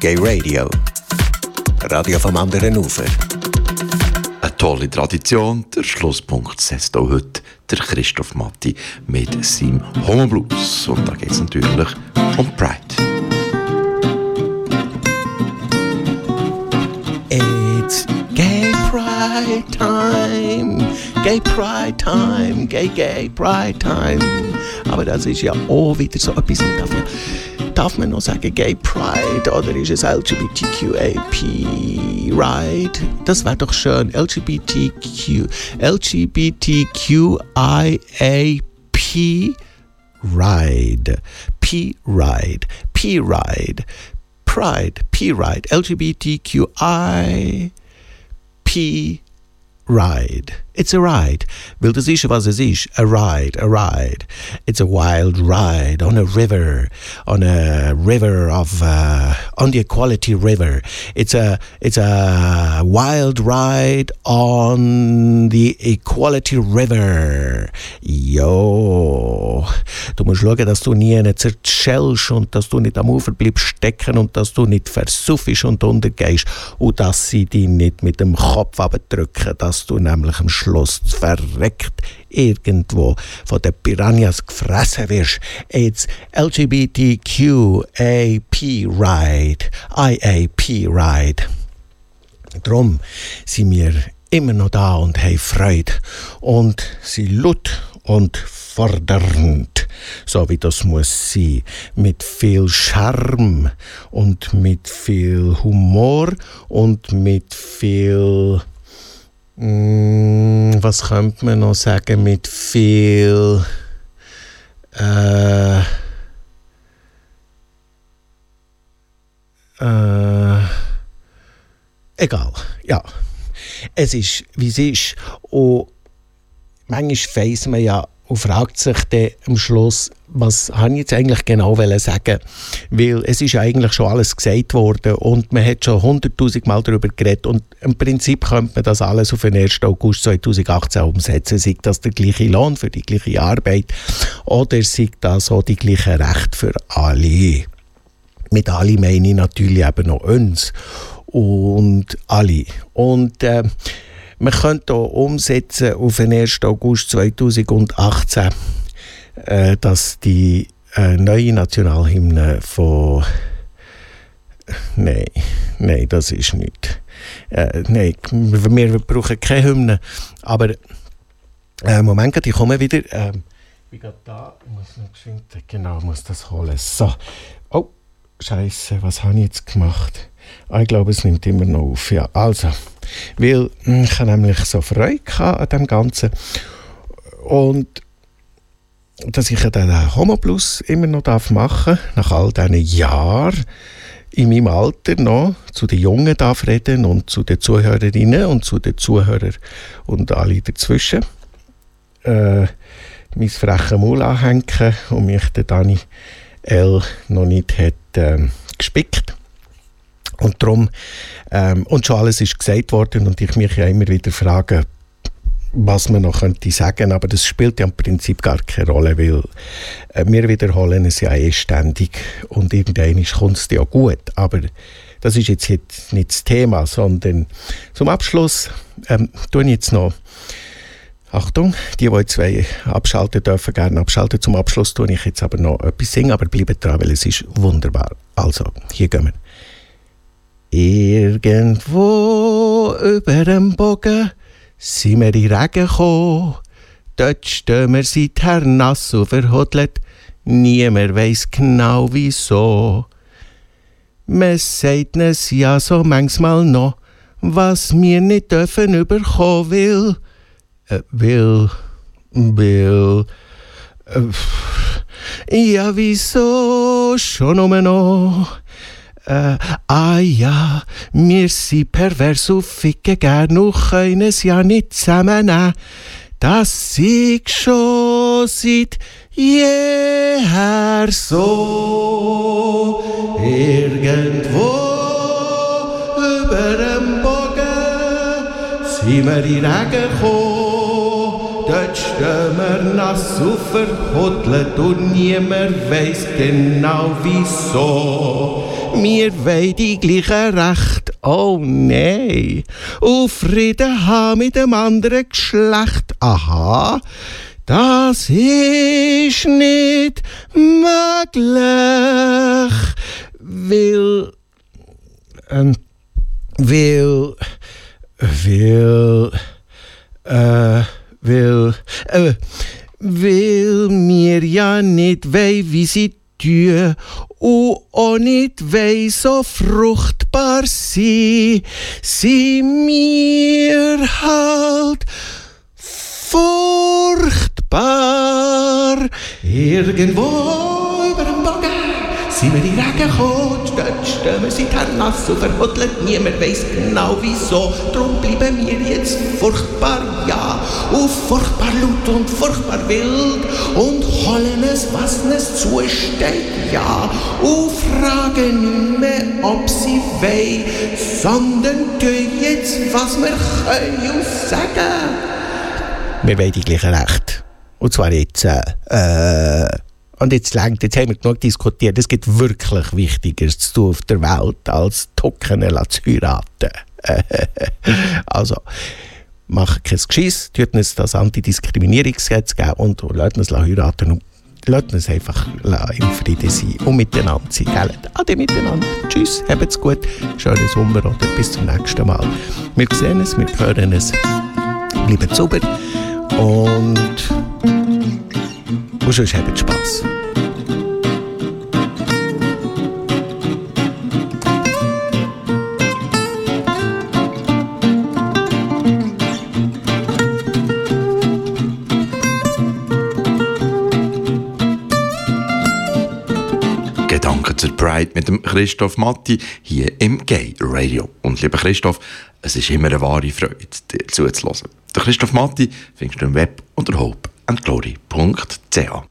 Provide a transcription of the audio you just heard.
Gay Radio. Radio vom anderen Ufer. Eine tolle Tradition. Der Schlusspunkt setzt auch heute der Christoph Matti mit seinem Homo Blues. Und da geht es natürlich um Pride. It's Gay Pride Time. Gay Pride Time. Gay, Gay Pride Time. Aber das ist ja auch wieder so etwas, dafür darf man noch sagen Gay Pride oder ist es LGBTQAP Ride? Das wäre doch schön. LGBTQ, LGBTQIAP Ride. P-Ride. P-Ride. Pride. P-Ride. LGBTQI P Ride. It's a ride. Weil das ist, was es ist. A ride, a ride. It's a wild ride on a river, on a river of, uh, on the Equality River. It's a, it's a wild ride on the Equality River. Jo. Du musst schauen, dass du nie einen zerschellst und dass du nicht am Ufer bleibst stecken und dass du nicht versuffst und untergehst und dass sie dich nicht mit dem Kopf abdrücken, dass du nämlich am Schluss verreckt irgendwo von den Piranhas gefressen wirst. It's LGBTQAP Ride, IAP Ride. Drum sind wir immer noch da und haben Freude und sind laut und fordernd, so wie das muss sein, mit viel Charme und mit viel Humor und mit viel Mm, was könnte man noch sagen mit viel äh, äh, egal, ja. Es ist, wie es ist. Und manchmal weiss man ja und fragt sich dann am Schluss, was habe ich jetzt eigentlich genau sagen Weil es ist eigentlich schon alles gesagt worden und man hat schon hunderttausend Mal darüber geredet und im Prinzip könnte man das alles auf den 1. August 2018 umsetzen. Sei das der gleiche Lohn für die gleiche Arbeit oder sei das auch die gleichen Rechte für alle. Mit alle meine ich natürlich eben noch uns und alle. Und äh, man könnte auch umsetzen auf den 1. August 2018, äh, dass die äh, neue Nationalhymne von Nein, nein, das ist nicht. Äh, nein, wir brauchen keine Hymne. Aber äh, Moment, ich komme wieder. Äh, ich bin da, ich muss noch geschwind, genau, muss das holen. So. Scheiße, was habe ich jetzt gemacht? Ah, ich glaube, es nimmt immer noch auf. Ja, also. Weil hm, ich nämlich so Freude an dem Ganzen. Und dass ich den Homo Plus immer noch machen darf, nach all diesen Jahren in meinem Alter noch zu den Jungen darf reden und zu den Zuhörerinnen und zu den Zuhörern und alle dazwischen. Äh, mein freches Maul anhängen und mich Dani L. noch nicht hat äh, gespickt. Und darum, ähm, und schon alles ist gesagt worden und ich mich ja immer wieder frage, was man noch könnte sagen, aber das spielt ja im Prinzip gar keine Rolle, weil äh, wir wiederholen es ja eh ständig und irgendwann kommt es ja gut, aber das ist jetzt nicht das Thema, sondern zum Abschluss ähm, ich jetzt noch Achtung, die, die zwei abschalten dürfen, gerne abschalten. Zum Abschluss tue ich jetzt aber noch etwas singen, aber bleibt dran, weil es ist wunderbar. Also, hier gehen wir. Irgendwo über dem Bogen sind wir in Regen gekommen. Dort stehen wir seither nass und verhodelt. Niemand weiss genau wieso. Man sagt es ja so manchmal noch, was wir nicht dürfen überkommen will. Äh, will, will. Äh, ja, wieso schon noch? Äh, ah ja, wir sind pervers und ficken gern und können es ja nicht zusammennehmen. Das ich schon seit jeher so. Irgendwo über dem Bogen sind wir in Regen gekommen. Dort stehen wir nass und verhuddelt und niemand weiss genau wieso. wir wollen die gleichen Rechte. Oh nein. Und Frieden haben mit dem anderen Geschlecht. Aha. Das ist nicht möglich, weil, ähm, weil, weil, äh, weil, äh, weil mir ja nicht wei, wie sie tun und auch nicht wei so fruchtbar sie, sie mir halt furchtbar. Irgendwo über dem Bogen sind wir die Regen gekommen, dort stehen wir sind nass und verhuddelt, niemand weiss genau wieso. Drum bleiben wir jetzt furchtbar, ja, und furchtbar laut und furchtbar wild und holen es, was es zusteht, ja, und fragen nicht mehr, ob sie wollen, sondern tun jetzt, was wir können und sagen wir wollen die gleichen Rechte. Und zwar jetzt, äh, äh, und jetzt längt, jetzt haben wir genug diskutiert, es gibt wirklich Wichtigeres zu tun auf der Welt, als Tocken zu heiraten. also, machen kein Geschiss, tut uns das Antidiskriminierungsgesetz geben und lasst uns heiraten und lasst uns einfach im Frieden sein und miteinander sein. Gell? Ade miteinander. Tschüss, habt's gut, schönen Sommer oder bis zum nächsten Mal. Wir sehen es, wir hören es. Bleibt sauber. Und, und sonst habt Spass. Zur Pride mit dem Christoph Matti hier im Gay Radio. Und lieber Christoph, es ist immer eine wahre Freude, dir zuzuhören. Der Christoph Matti findest du im Web unter hopeandglory.ch.